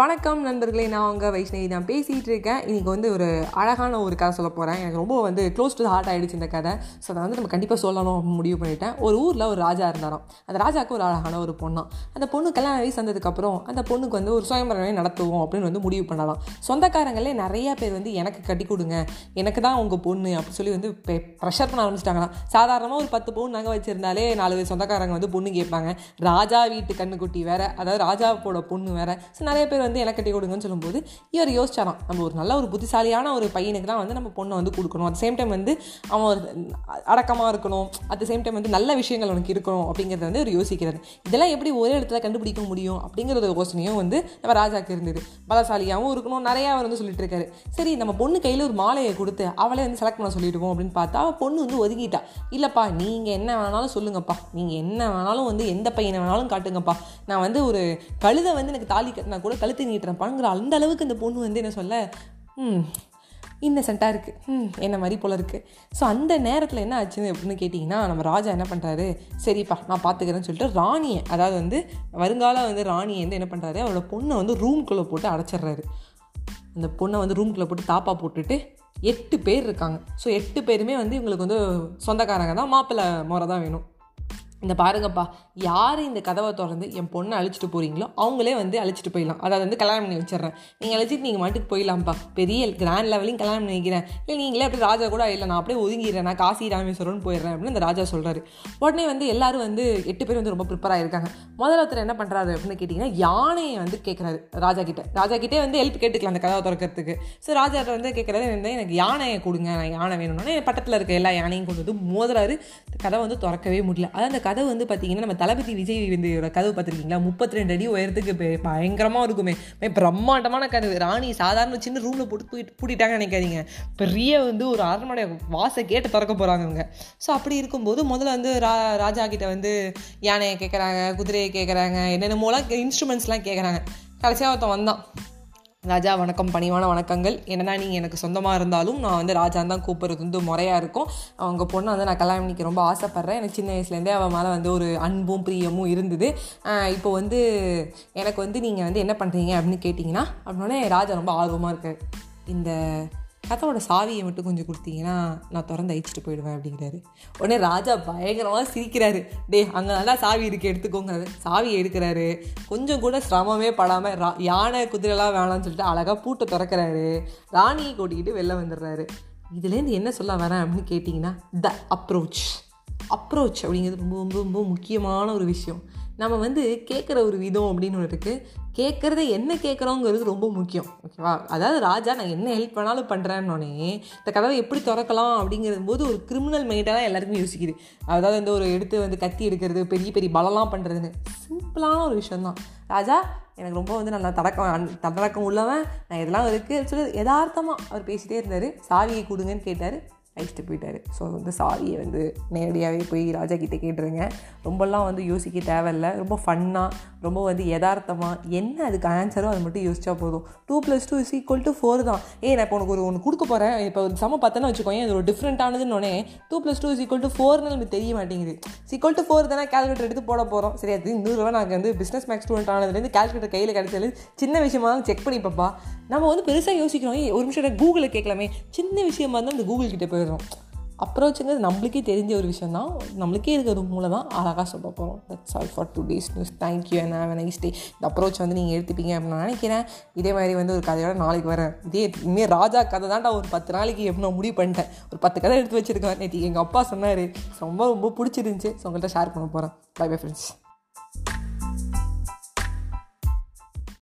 வணக்கம் நண்பர்களே நான் உங்கள் வைஷ்ணவி நான் பேசிகிட்டு இருக்கேன். இன்றைக்கி வந்து ஒரு அழகான ஒரு கதை சொல்ல போகிறேன் எனக்கு ரொம்ப வந்து க்ளோஸ் டு ஹார்ட் ஆகிடுச்சு இந்த கதை. ஸோ அதை வந்து நம்ம கண்டிப்பாக சொல்லணும் முடிவு பண்ணிட்டேன். ஒரு ஊரில் ஒரு ராஜா இருந்தாராம். அந்த ராஜாவுக்கு ஒரு அழகான ஒரு பொண்ணாம் அந்த பொண்ணு கல்யாண வயசு வந்ததுக்கப்புறம் அந்த பொண்ணுக்கு வந்து ஒரு சுயம்பரமே நடத்துவோம் அப்படின்னு வந்து முடிவு பண்ணலாம். சொந்தக்காரங்களே நிறைய பேர் வந்து எனக்கு கட்டி கொடுங்க. எனக்கு தான் உங்கள் பொண்ணு அப்படின்னு சொல்லி வந்து ப்ரெஷர் பண்ண ஆரம்பிச்சிட்டாங்களாம். சாதாரணமாக ஒரு பத்து பவுன் நகை வச்சுருந்தாலே நாலு பேர் சொந்தக்காரங்க வந்து பொண்ணு கேட்பாங்க. ராஜா வீட்டு கண்ணுக்குட்டி வேற. அதாவது ராஜாவோட பொண்ணு வேற. ஸோ நிறைய பேர் வந்து எனக்கு கட்டி கொடுங்கன்னு சொல்லும்போது இவர் யோசிச்சாராம். நம்ம ஒரு நல்ல ஒரு புத்திசாலியான ஒரு பையனுக்கு தான் வந்து நம்ம பொண்ணை வந்து கொடுக்கணும். அட் சேம் டைம் வந்து அவன் ஒரு அடக்கமாக இருக்கணும். அட் சேம் டைம் வந்து நல்ல விஷயங்கள் அவனுக்கு இருக்கணும். அப்படிங்கிறத வந்து அவர் யோசிக்கிறாரு. இதெல்லாம் எப்படி ஒரே இடத்துல கண்டுபிடிக்க முடியும்? அப்படிங்கிற யோசனையும் வந்து நம்ம ராஜாக்கு இருந்தது. பலசாலியாகவும் இருக்கணும். நிறையா அவர் வந்து சொல்லிட்டு இருக்காரு. சரி நம்ம பொண்ணு கையில் ஒரு மாலையை கொடுத்து அவளே வந்து செலக்ட் பண்ண சொல்லிடுவோம். அப்படின்னு பார்த்தா அவள் பொண்ணு வந்து ஒதுக்கிட்டா இல்லைப்பா நீங்கள் என்ன வேணாலும் சொல்லுங்கப்பா. நீங்கள் என்ன வேணாலும் வந்து எந்த பையனை வேணாலும் காட்டுங்கப்பா. நான் வந்து ஒரு கழுதை வந்து எனக்கு தாலி கட்டினா கூட கழுத்து நீட்டுறப்பாங்கிற அந்த அளவுக்கு இந்த பொண்ணு வந்து என்ன சொல்ல ம் இன்னசென்ட்டாக இருக்குது ம் என்ன மாதிரி போல இருக்குது ஸோ அந்த நேரத்தில் என்ன ஆச்சுன்னு அப்படின்னு கேட்டிங்கன்னா நம்ம ராஜா என்ன பண்ணுறாரு சரிப்பா நான் பார்த்துக்கிறேன்னு சொல்லிட்டு ராணியை அதாவது வந்து வருங்கால வந்து ராணியை வந்து என்ன பண்ணுறாரு அவரோட பொண்ணை வந்து ரூம்குள்ளே போட்டு அடைச்சிட்றாரு. அந்த பொண்ணை வந்து ரூம்குள்ளே போட்டு தாப்பா போட்டுட்டு எட்டு பேர் இருக்காங்க. ஸோ எட்டு பேருமே வந்து இவங்களுக்கு வந்து சொந்தக்காரங்க தான் மாப்பிள்ளை முறை தான் வேணும். இந்த பாருங்கப்பா யார் இந்த கதவை திறந்து என் பொண்ணை அழிச்சிட்டு போகிறீங்களோ அவங்களே வந்து அழிச்சிட்டு போயிடலாம். அதாவது வந்து கல்யாணம் பண்ணி வச்சிடுறேன். நீங்கள் அழிச்சிட்டு நீங்கள் மாட்டுக்கு போயிடலாம்ப்பா. பெரிய கிராண்ட் லெவலையும் கல்யாணம் பண்ணி வைக்கிறேன் இல்லை நீங்களே அப்படியே ராஜா கூட இல்லை நான் அப்படியே ஒதுங்கிடுறேன். நான் காசி ராமேஸ்வரம்னு போயிடுறேன் அப்படின்னு இந்த ராஜா சொல்கிறாரு உடனே வந்து எல்லாரும் வந்து எட்டு பேர் வந்து ரொம்ப ப்ரிப்பேர் ஆகிருக்காங்க முதல்ல ஒருத்தர் என்ன பண்ணுறாரு அப்படின்னு கேட்டிங்கன்னா யானையை வந்து கேட்குறாரு ராஜா கிட்ட. ராஜா கிட்டே வந்து ஹெல்ப் கேட்டுக்கலாம் அந்த கதவை திறக்கிறதுக்கு. ஸோ ராஜா வந்து கேட்குறது வந்து எனக்கு யானையை கொடுங்க. நான் யானை வேணும்னா. பக்கத்தில் இருக்க எல்லா யானையும் கொண்டு வந்து மோதுறாரு. கதை வந்து திறக்கவே முடியல. அதான் அந்த கதை வந்து பார்த்தீங்கன்னா நம்ம தளபதி விஜய் வந்து கதவு பார்த்துருக்கீங்களா? முப்பத்தி ரெண்டு அடி உயரத்துக்கு பயங்கரமாக இருக்குமே. பிரம்மாண்டமான கதவு. ராணி சாதாரண சின்ன ரூமில் போட்டு போயிட்டு பூட்டிட்டாங்கன்னு நினைக்காதீங்க. பெரிய வந்து ஒரு அரண்மனை வாசை கேட்டு திறக்க போகிறாங்க அவங்க ஸோ அப்படி இருக்கும்போது முதல்ல வந்து ரா ராஜா கிட்ட வந்து யானையை கேட்குறாங்க குதிரையை கேட்குறாங்க என்னென்னமோலாம் இன்ஸ்ட்ருமெண்ட்ஸ்லாம் கேட்குறாங்க கடைசியாக ஒருத்தன் வந்தான். ராஜா வணக்கம் பணிவான வணக்கங்கள். என்னன்னா நீங்கள் எனக்கு சொந்தமாக இருந்தாலும் நான் வந்து ராஜான் தான் கூப்பிட்றது. வந்து முறையாக இருக்கும். அவங்க பொண்ணை வந்து நான் கல்யாணம் பண்ணிக்க ரொம்ப ஆசைப்பட்றேன். எனக்கு சின்ன வயசுலேருந்தே அவன் மேலே வந்து ஒரு அன்பும் பிரியமும் இருந்தது. இப்போ வந்து எனக்கு வந்து நீங்கள் வந்து என்ன பண்ணுறீங்க அப்படின்னு கேட்டிங்கன்னா அப்படின்னே ராஜா ரொம்ப ஆர்வமாக இருக்கார். இந்த கதவோட சாவியை மட்டும் கொஞ்சம் கொடுத்தீங்கன்னா நான் திறந்து அழிச்சிட்டு போயிடுவேன் அப்படிங்கிறாரு. உடனே ராஜா பயங்கரமாக சிரிக்கிறாரு. டே அங்கே நல்லா சாவி இருக்கு எடுத்துக்கோங்கிறாரு. சாவி எடுக்கிறாரு. கொஞ்சம் கூட சிரமமே படாமல் ரா யானை குதிரைலாம் வேணாம்னு சொல்லிட்டு அழகாக பூட்டை திறக்கிறாரு. ராணியை கூட்டிக்கிட்டு வெளில வந்துடுறாரு. இதுலேருந்து என்ன சொல்ல வரேன் அப்படின்னு கேட்டிங்கன்னா த அப்ரோச் அப்ரோச் அப்படிங்கிறது ரொம்ப ரொம்ப ரொம்ப முக்கியமான ஒரு விஷயம். நம்ம வந்து கேட்குற ஒரு விதம் அப்படின்னு ஒன்று இருக்குது கேட்குறத என்ன கேட்குறோங்கிறது ரொம்ப முக்கியம் ஓகேவா? அதாவது ராஜா நான் என்ன ஹெல்ப் பண்ணாலும் பண்ணுறேன்னொடனே இந்த கதவை எப்படி திறக்கலாம்? அப்படிங்கிறது போது ஒரு கிரிமினல் மைண்டாக தான் எல்லாருக்குமே யோசிக்குது. அதாவது வந்து ஒரு எடுத்து வந்து கத்தி எடுக்கிறது பெரிய பெரிய பலம்லாம் பண்ணுறதுன்னு சிம்பிளான ஒரு விஷயந்தான் ராஜா எனக்கு ரொம்ப வந்து நல்லா தடக்கம் தடக்கம் உள்ளவன் நான் இதெல்லாம் இருக்குது சொல்லி யதார்த்தமாக அவர் பேசிகிட்டே இருந்தார். சாவியை கொடுங்கன்னு கேட்டார். அழிச்சிட்டு போயிட்டார். ஸோ வந்து சாரியை வந்து நேரடியாகவே போய் ராஜா கிட்டே கேட்டுருங்க. ரொம்பலாம் வந்து யோசிக்க தேவையில்ல. ரொம்ப ஃபன்னாக ரொம்ப வந்து யதார்த்தமாக என்ன அதுக்கு ஆன்சரோ அதை மட்டும் யோசிச்சா போதும். Two plus two is equal to four தான். ஏ நான் இப்போ உனக்கு ஒரு ஒன்று கொடுக்க போகிறேன் இப்போ ஒரு சம பார்த்தேன்னு வச்சுக்கோங்க இது ஒரு டிஃப்ரெண்ட்டானதுன்னு two plus two is equal to ஃபோர்னு நமக்கு தெரிய மாட்டேங்குது. ஈக்குவல் டு ஃபோர் தானே கேல்குலேட்டர் எடுத்து போட போகிறோம் சரி அது இன்னொரு ரூபா நாங்கள் வந்து பிஸ்னஸ் மேக்ஸ் ஸ்டூடெண்ட் ஆனதுலேருந்து கேல்குலேட்டர் கையில் கிடச்சது சின்ன விஷயமா தான் செக் பண்ணிப்பப்பா. நம்ம வந்து பெருசாக யோசிக்கிறோம். ஒரு நிமிஷம் கூகுளில் கேட்கலாமே. சின்ன விஷயமா இருந்தால் அந்த கூகுள் கிட்டே போய் போயிடுறோம் அப்ரோச்சுங்கிறது நம்மளுக்கே தெரிஞ்ச ஒரு விஷயம் தான் நம்மளுக்கே இருக்கிற மூலம் தான் அழகாக சொல்ல போகிறோம் that's all for today news thank you என்ன ஹேவ் நைஸ் டே இந்த அப்ரோச் வந்து நீங்கள் எடுத்துப்பீங்க அப்படின்னு நான் நினைக்கிறேன். இதே மாதிரி வந்து ஒரு கதையோட நாளைக்கு வரேன். இதே இனிமேல் ராஜா கதை தான்டா ஒரு பத்து நாளைக்கு எப்படி நான் முடிவு பண்ணிட்டேன். ஒரு பத்து கதை எடுத்து வச்சுருக்கேன். நேற்று எங்கள் அப்பா சொன்னார். ரொம்ப ரொம்ப பிடிச்சிருந்துச்சி. ஸோ உங்கள்கிட்ட ஷேர் பண்ண போகிறேன் பை பை ஃப்ரெண்ட்ஸ்